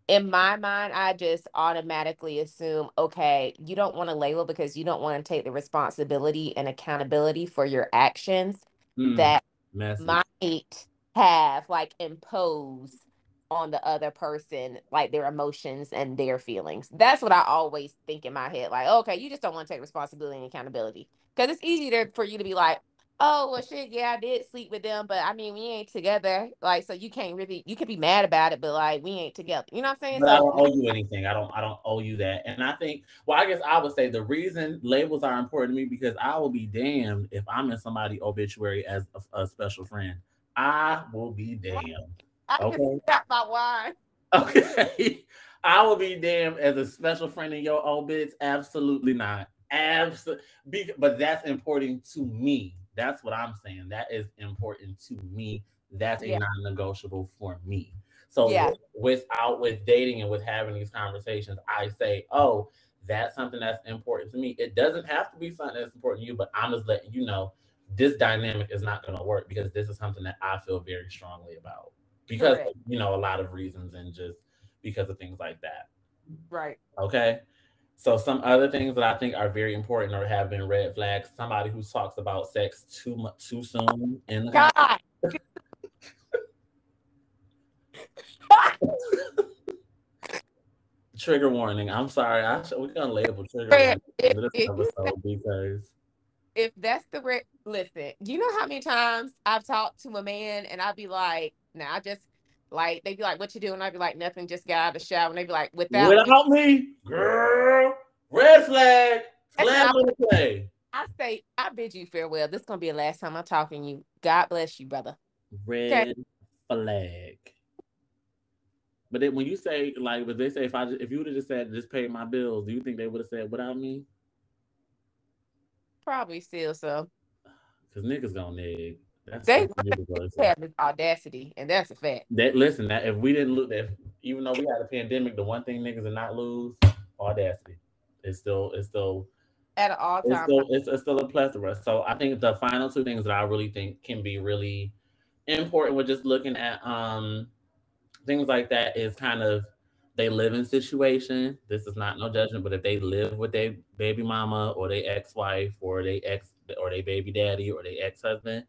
In my mind, I just automatically assume, okay, you don't want to label because you don't want to take the responsibility and accountability for your actions Hmm, that message. might have like imposed on the other person like their emotions and their feelings that's what i always think in my head like okay you just don't want to take responsibility and accountability because it's easier for you to be like oh well shit yeah i did sleep with them but i mean we ain't together like so you can't really you could be mad about it but like we ain't together you know what i'm saying but I don't owe you anything. I don't. I don't owe you that. And I think, well, I guess I would say the reason labels are important to me because I will be damned if I'm in somebody obituary as a, a special friend. I will be damned. I can okay. stop my wine Okay. I will be damned as a special friend in your obits. Absolutely not. Absolutely. But that's important to me. That's what I'm saying. That is important to me. That's a Yeah. non-negotiable for me. So Yeah. without with dating and with having these conversations, I say, oh, that's something that's important to me. It doesn't have to be something that's important to you, but I'm just letting you know this dynamic is not going to work because this is something that I feel very strongly about because Correct. you know a lot of reasons and just because of things like that. right Okay. So some other things that I think are very important or have been red flags. Somebody who talks about sex too much too soon in the god trigger warning. I'm sorry. I sh- we're gonna label trigger warning for if- this if episode because if that's the re- listen, you know how many times I've talked to a man and I'd be like, nah, I just like they'd be like, What you doing? I'd be like, nothing, just got out of the shower. And they'd be like, without me." without me, girl, red flag, flag on the play. I say, I bid you farewell. This is gonna be the last time I'm talking to you. God bless you, brother. Red flag. But then when you say like, but they say if I just, if you would have just said just pay my bills, do you think they would have said without me? Probably still so. Because niggas gonna neg. That's They- what niggas gonna They have this audacity, and that's a fact. That listen, that if we didn't lose that, even though we had a pandemic, the one thing niggas did not lose audacity. It's still, it's still, At an all it's time. still, it's, it's still a plethora. So I think the final two things that I really think can be really important with just looking at um things like that is kind of they live in situation. This is not no judgment, but if they live with their baby mama or their ex-wife or they ex or they baby daddy or their ex-husband,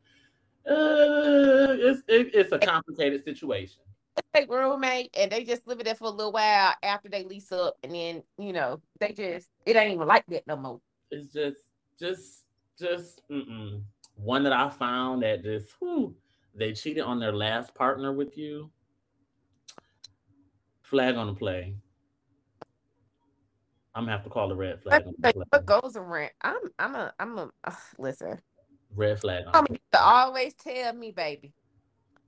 uh, it's it, it's a complicated situation. They roommate and they just live there for a little while after they lease up, and then you know they just it ain't even like that no more. It's just just just mm-mm. one that I found that just whew, they cheated on their last partner with you. Flag on the play. I'm gonna have to call the red flag on the But what goes around? I'm I'm a I'm a ugh, listen. Red flag on to always tell me, baby,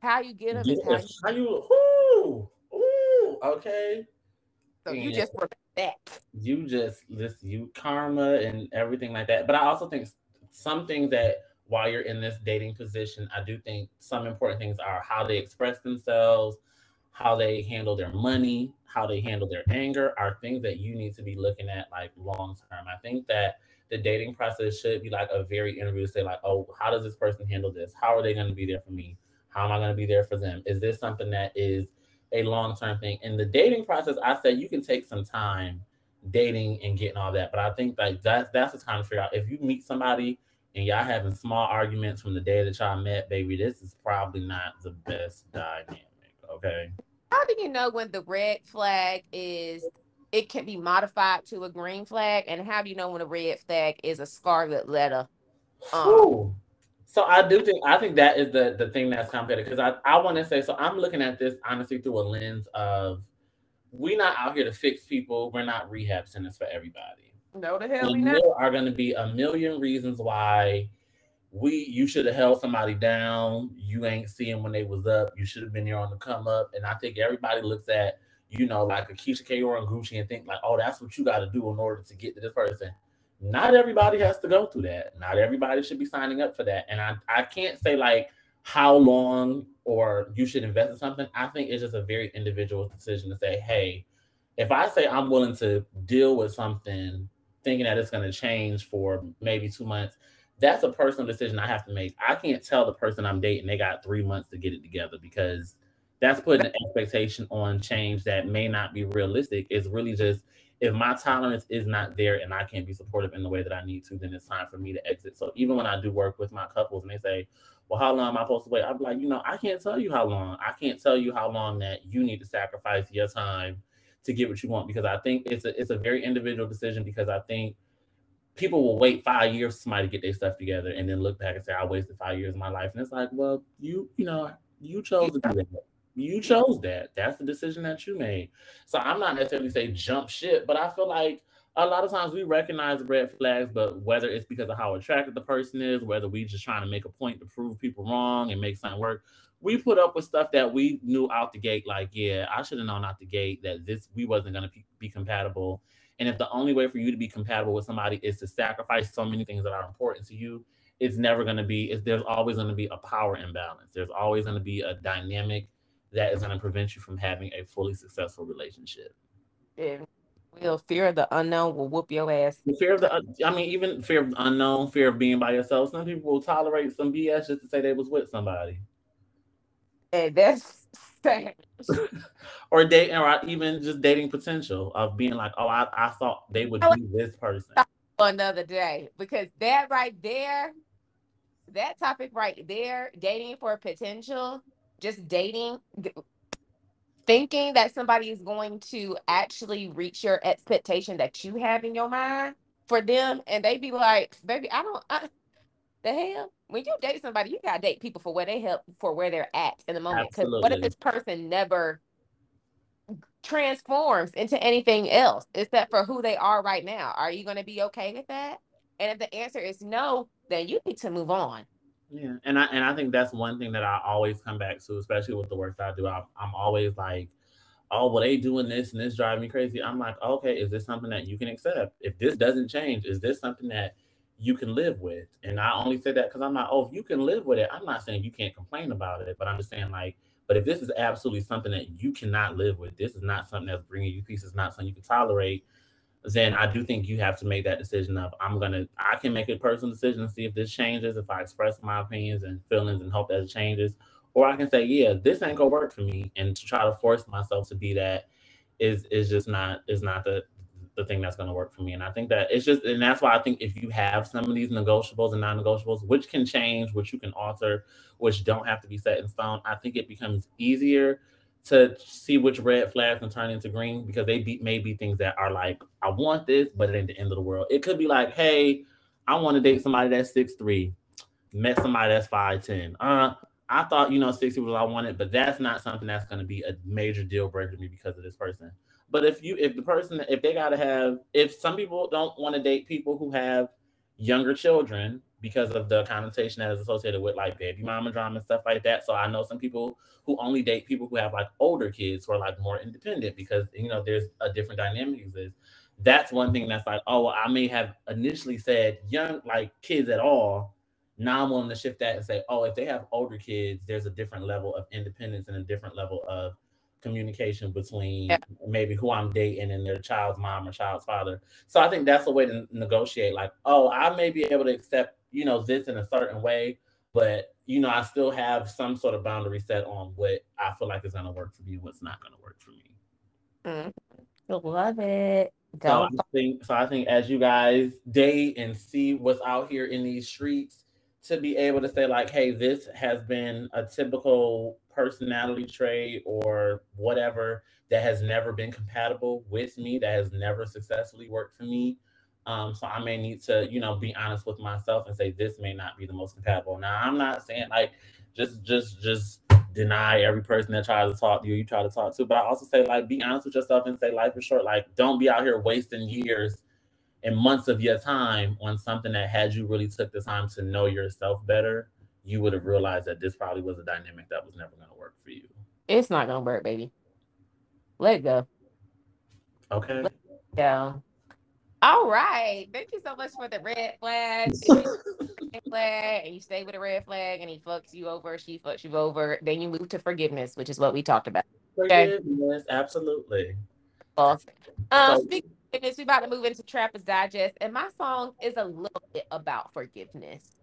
how you get them is how you. How you ooh, ooh, okay. So you just work that. you just this you karma and everything like that. But I also think some things that while you're in this dating position, I do think some important things are how they express themselves, how they handle their money, how they handle their anger are things that you need to be looking at like long term. I think that the dating process should be like a very interview say like, oh, how does this person handle this? How are they going to be there for me? How am I going to be there for them? Is this something that is a long term thing? In the dating process, I said you can take some time dating and getting all that. But I think like that's that's the time to figure out if you meet somebody and y'all having small arguments from the day that y'all met, baby, this is probably not the best dynamic. Okay. How do you know when the red flag is? It can be modified to a green flag, and how do you know when a red flag is a scarlet letter? Um, So I do think I think that is the the thing that's complicated because I I want to say so I'm looking at this honestly through a lens of we're not out here to fix people. We're not rehab centers for everybody. no, the hell we not. there are going to be a million reasons why we you should have held somebody down. You ain't seeing when they was up. You should have been there on the come up. And I think everybody looks at, you know, like a Keyshia Ka'oir and Gucci and think like, oh, that's what you got to do in order to get to this person. Not everybody has to go through that. Not everybody should be signing up for that. And I, I can't say like how long or you should invest in something. I think it's just a very individual decision to say, hey, if I say I'm willing to deal with something thinking that it's going to change for maybe two months, that's a personal decision I have to make. I can't tell the person I'm dating they got three months to get it together because that's putting an expectation on change that may not be realistic. It's really just if my tolerance is not there and I can't be supportive in the way that I need to, then it's time for me to exit. So even when I do work with my couples and they say, Well, how long am I supposed to wait? I'm like, you know, I can't tell you how long. I can't tell you how long that you need to sacrifice your time to get what you want because I think it's a it's a very individual decision because I think people will wait five years for somebody to get their stuff together and then look back and say, I wasted five years of my life. And it's like, well, you, you know, you chose to do that. You chose that. That's the decision that you made. So I'm not necessarily say jump ship, but I feel like a lot of times we recognize red flags, but whether it's because of how attractive the person is, whether we just trying to make a point to prove people wrong and make something work, we put up with stuff that we knew out the gate, like, yeah, I should have known out the gate that this we wasn't gonna be compatible and if the only way for you to be compatible with somebody is to sacrifice so many things that are important to you, it's never to be, it's, there's always to be a power imbalance. There's always to be a dynamic that is going to prevent you from having a fully successful relationship. Yeah. Will fear of the unknown will whoop your ass. The fear of the, I mean, even fear of the unknown, fear of being by yourself. Some people will tolerate some BS just to say they was with somebody. And that's sad. or dating, or even just dating potential of being like, oh, I, I thought they would be this person. Another day, because that right there, that topic right there, dating for potential, just dating, thinking that somebody is going to actually reach your expectation that you have in your mind for them, and they be like, baby, I don't, I, the hell? When you date somebody, you gotta date people for where they help for where they're at in the moment. Because what if this person never transforms into anything else except for who they are right now? Are you gonna be okay with that? And if the answer is no, then you need to move on. Yeah, and I and I think that's one thing that I always come back to, especially with the work that I do. I, I'm always like, oh, well, they doing this and this driving me crazy. I'm like, okay, is this something that you can accept? If this doesn't change, is this something that you can live with. And I only say that because I'm like, oh, if you can live with it, I'm not saying you can't complain about it, but I'm just saying like, but if this is absolutely something that you cannot live with, this is not something that's bringing you peace, it's not something you can tolerate, then I do think you have to make that decision of I'm gonna, I can make a personal decision to see if this changes, if I express my opinions and feelings and hope that it changes, or I can say, yeah, this ain't gonna work for me, and to try to force myself to be that is is just not is not the the thing that's to work for me. And I think that it's just, and that's why I think if you have some of these negotiables and non-negotiables, which can change, which you can alter, which don't have to be set in stone, I think it becomes easier to see which red flags can turn into green because they be, may be things that are like, I want this, but it ain't the end of the world. It could be like, hey, I want to date somebody that's six three, met somebody that's five ten. Uh, I thought you know sixty was what I wanted, but that's not something that's going to be a major deal breaker to me because of this person. But if you if the person if they gotta have if some people don't want to date people who have younger children because of the connotation that is associated with like baby mama drama and stuff like that. So I know some people who only date people who have like older kids who are like more independent because you know there's a different dynamic exists. That's one thing that's like, oh, well, I may have initially said young like kids at all. Now I'm willing to shift that and say, oh, if they have older kids, there's a different level of independence and a different level of communication between yeah. maybe who I'm dating and their child's mom or child's father. So I think that's a way to negotiate. Like, oh, I may be able to accept, you know, this in a certain way, but you know, I still have some sort of boundary set on what I feel like is going to work for me, what's not going to work for me. Mm. Love it. So I think so. I think as you guys date and see what's out here in these streets, to be able to say like, hey, this has been a typical personality trait or whatever that has never been compatible with me, that has never successfully worked for me. Um, so I may need to, you know, be honest with myself and say this may not be the most compatible. Now I'm not saying like just just just deny every person that tries to talk to you, you try to talk to, but I also say like be honest with yourself and say life is short. Like don't be out here wasting years and months of your time on something that had you really took the time to know yourself better, you would have realized that this probably was a dynamic that was never going to work for you. It's not gonna work, baby. Let go. Okay. Yeah. All right. Thank you so much for the red flag. Red flag and you stay with a red flag and he fucks you over, she fucks you over, then you move to forgiveness, which is what we talked about. Okay. Forgiveness, absolutely. Um, So- speaking of forgiveness, we about to move into Trappers Digest, and my song is a little bit about forgiveness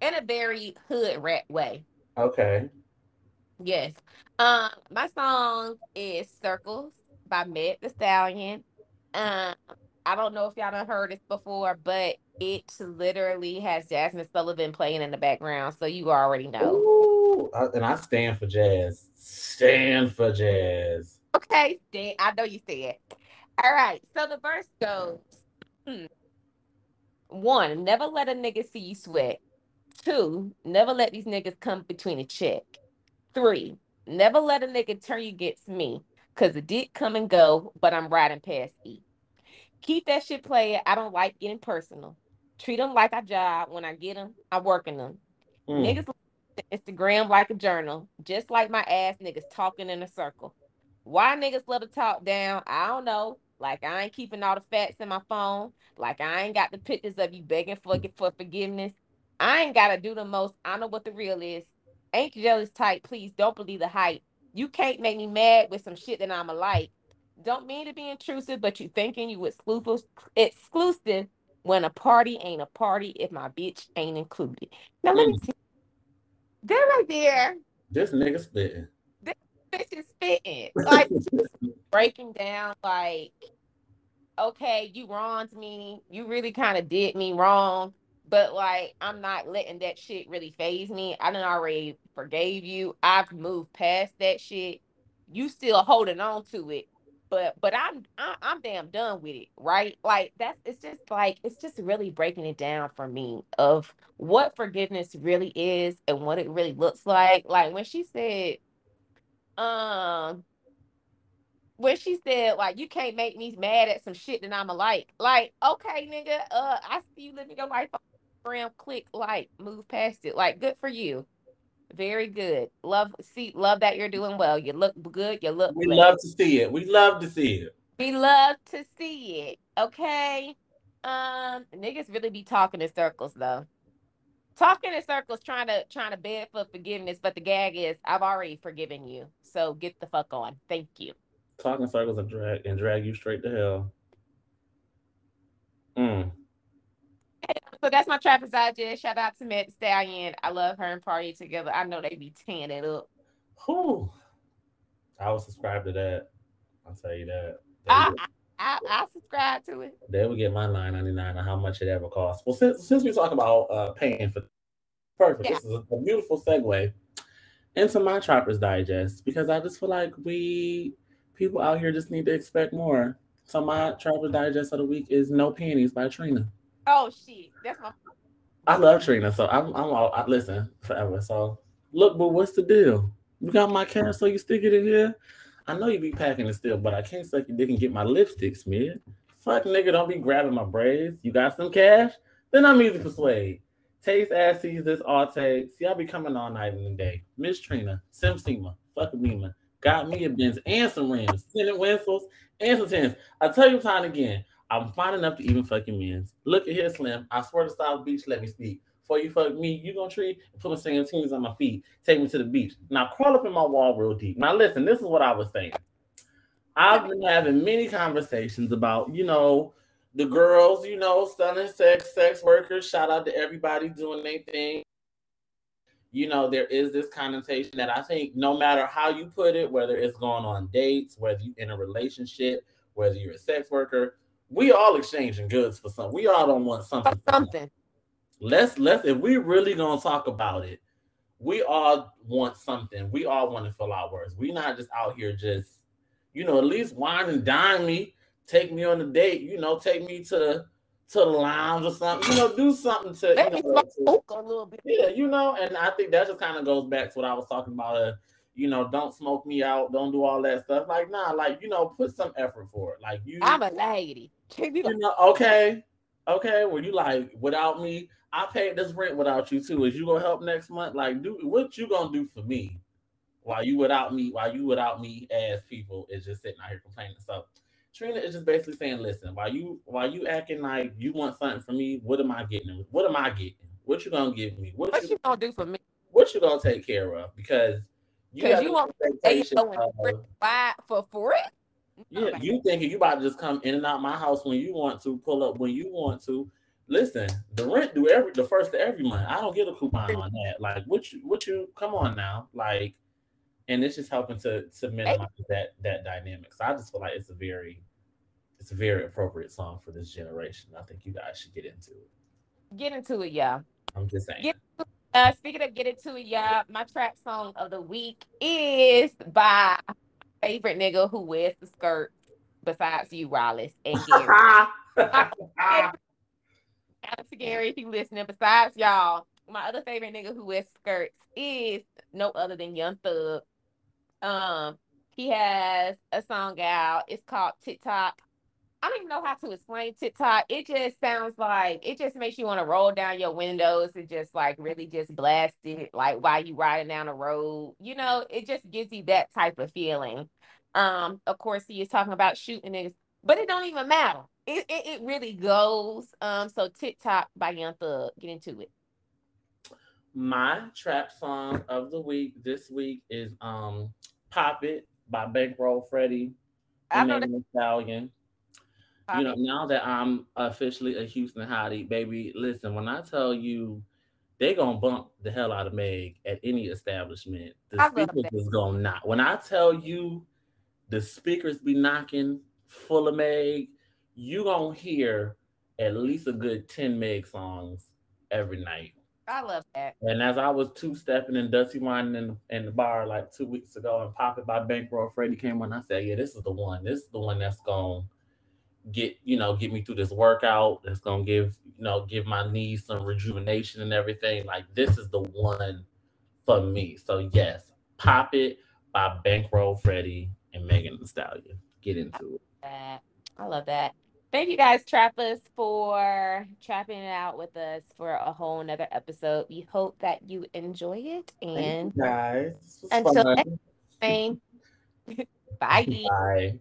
in a very hood rat way. Okay. Yes. Um, my song is Circles by Meg Thee Stallion. Um, I don't know if y'all done heard this before, but it literally has Jazmine Sullivan playing in the background, so you already know. Ooh, and I stand for jazz. Stand for jazz. Okay, Dan, I know you said. It. All right, so the verse goes hmm. one, never let a nigga see you sweat. Two, never let these niggas come between a check. Three, never let a nigga turn you against me. Cause the dick come and go, but I'm riding past E. Keep that shit playing. I don't like getting personal. Treat them like a job. When I get them, I work in them. Mm. Niggas Instagram like a journal, just like my ass niggas talking in a circle. Why niggas love to talk down? I don't know. Like I ain't keeping all the facts in my phone. Like I ain't got the pictures of you begging for for forgiveness. I ain't gotta do the most. I know what the real is. Ain't jealous type. Please don't believe the hype. You can't make me mad with some shit that I'm a like. Don't mean to be intrusive, but you thinking you exclusive exclusive when a party ain't a party if my bitch ain't included. Now let me mm. see. That right there, This nigga spitting. This bitch is spitting. Like breaking down like, okay, you wronged me. You really kind of did me wrong. But like I'm not letting that shit really phase me. I done already forgave you. I've moved past that shit. You still holding on to it. But but I'm I, I'm damn done with it, right? Like that's it's just like it's just really breaking it down for me of what forgiveness really is and what it really looks like. Like when she said, um, when she said like you can't make me mad at some shit that I'm like, like okay, nigga, uh, I see you living your life on Instagram. Click like, move past it. Like, good for you. Very good. Love see, love that you're doing well. You look good. You look. We love to see it. We love to see it. We love to see it. Okay. Um, niggas really be talking in circles though. Talking in circles, trying to trying to beg for forgiveness, but the gag is I've already forgiven you. So get the fuck on. Thank you. Talking circles and drag and drag you straight to hell. Mm. So that's my Trappers Digest. Shout out to Meg Stallion. I love her and Pardi together. I know they be tearing it up. Whew. I will subscribe to that. I'll tell you that. I, I, I subscribe to it. They would get my nine ninety nine on how much it ever costs. Well, since since we talk about uh, paying for, perfect. This is a, a beautiful segue into my Trappers Digest because I just feel like we people out here just need to expect more. So my Trappers Digest of the week is "No Panties" by Trina. Oh shit. That's my I love Trina, so I'm I'm all I listen forever. So look, but what's the deal? You got my cash, so you stick it in here. I know you be packing it still, but I can't suck your dick and get my lipstick smeared. Fuck nigga, don't be grabbing my braids. You got some cash? Then I'm easy to persuade. Taste ass sees this all take. See, I be coming all night and day. Miss Trina, Sim Sema, fuck Mima. Got me a Benz and some rims, tinted windsels, and some tins. I tell you time again, I'm fine enough to even fucking men's. Look at here, Slim. I swear to South Beach, let me speak. Before you fuck me, you gonna treat and put my singing tunes on my feet. Take me to the beach. Now crawl up in my wall real deep. Now listen, this is what I was saying. I've been having many conversations about, you know, the girls, you know, selling sex, sex workers. Shout out to everybody doing their thing. You know, there is this connotation that I think no matter how you put it, whether it's going on dates, whether you're in a relationship, whether you're a sex worker, we all exchanging goods for something. We all don't want something. for something. Let's let's if we really gonna talk about it, we all want something. We all want to fill our words. We not just out here just, you know, at least wine and dine me, take me on a date, you know, take me to to the lounge or something, you know, do something to, Let you me know, smoke to- a little bit. yeah, you know, and I think that just kind of goes back to what I was talking about. Uh, you know, don't smoke me out, don't do all that stuff. Like, nah, like you know, put some effort for it. Like you, I'm a lady. You know, okay, okay. Well, you like without me, I paid this rent without you too. Is you gonna help next month? Like, do what you gonna do for me while you without me? While you without me as people is just sitting out here complaining. So Trina is just basically saying, listen, while you while you acting like you want something from me, what am I getting? What am I getting? What you gonna give me? What, what you, you gonna do for me? what you gonna take care of? Because Because got you want going of- for free? yeah, you thinking you about to just come in and out my house when you want to, pull up when you want to. Listen, the rent due every the first of every month. I don't get a coupon on that. Like, what you what you come on now? Like, and it's just helping to to minimize that that dynamic. So I just feel like it's a very it's a very appropriate song for this generation. I think you guys should get into it. Get into it, y'all. I'm just saying. Get Uh, speaking of get into it, y'all, my trap song of the week is by favorite nigga who wears the skirt besides you, Rollis and Gary. And Gary, if you listening, besides y'all, my other favorite nigga who wears skirts is no other than Young Thug. Um, he has a song out. It's called TikTok. I don't even know how to explain TikTok. It just sounds like it just makes you want to roll down your windows and just like really just blast it, like while you riding down the road. You know, it just gives you that type of feeling. Um, of course, he is talking about shooting niggas, but it don't even matter. It, it, it really goes. Um, so TikTok by Young Thug. Get into it. My trap song of the week this week is um Pop It by Bankroll Freddie I know Stallion. You know, now that I'm officially a Houston hottie, baby, listen, when I tell you they gonna bump the hell out of Meg at any establishment, the I speakers is gonna knock. When I tell you the speakers be knocking full of Meg, you gonna hear at least a good 10 Meg songs every night. I love that. And as I was two stepping and Dusty whining in, in the bar like two weeks ago and Pop It by Bankroll Freddie came on, I said, Yeah, this is the one. This is the one that's gonna get, you know, get me through this workout. That's gonna give, you know, give my knees some rejuvenation and everything. Like this is the one for me. So yes, Pop It by Bankroll Freddie and Megan Thee Stallion. Get into it. that. I love that. Thank you guys, trappers, for trapping it out with us for a whole nother episode. We hope that you enjoy it and guys. This was Until fun. next time. Bye. Bye.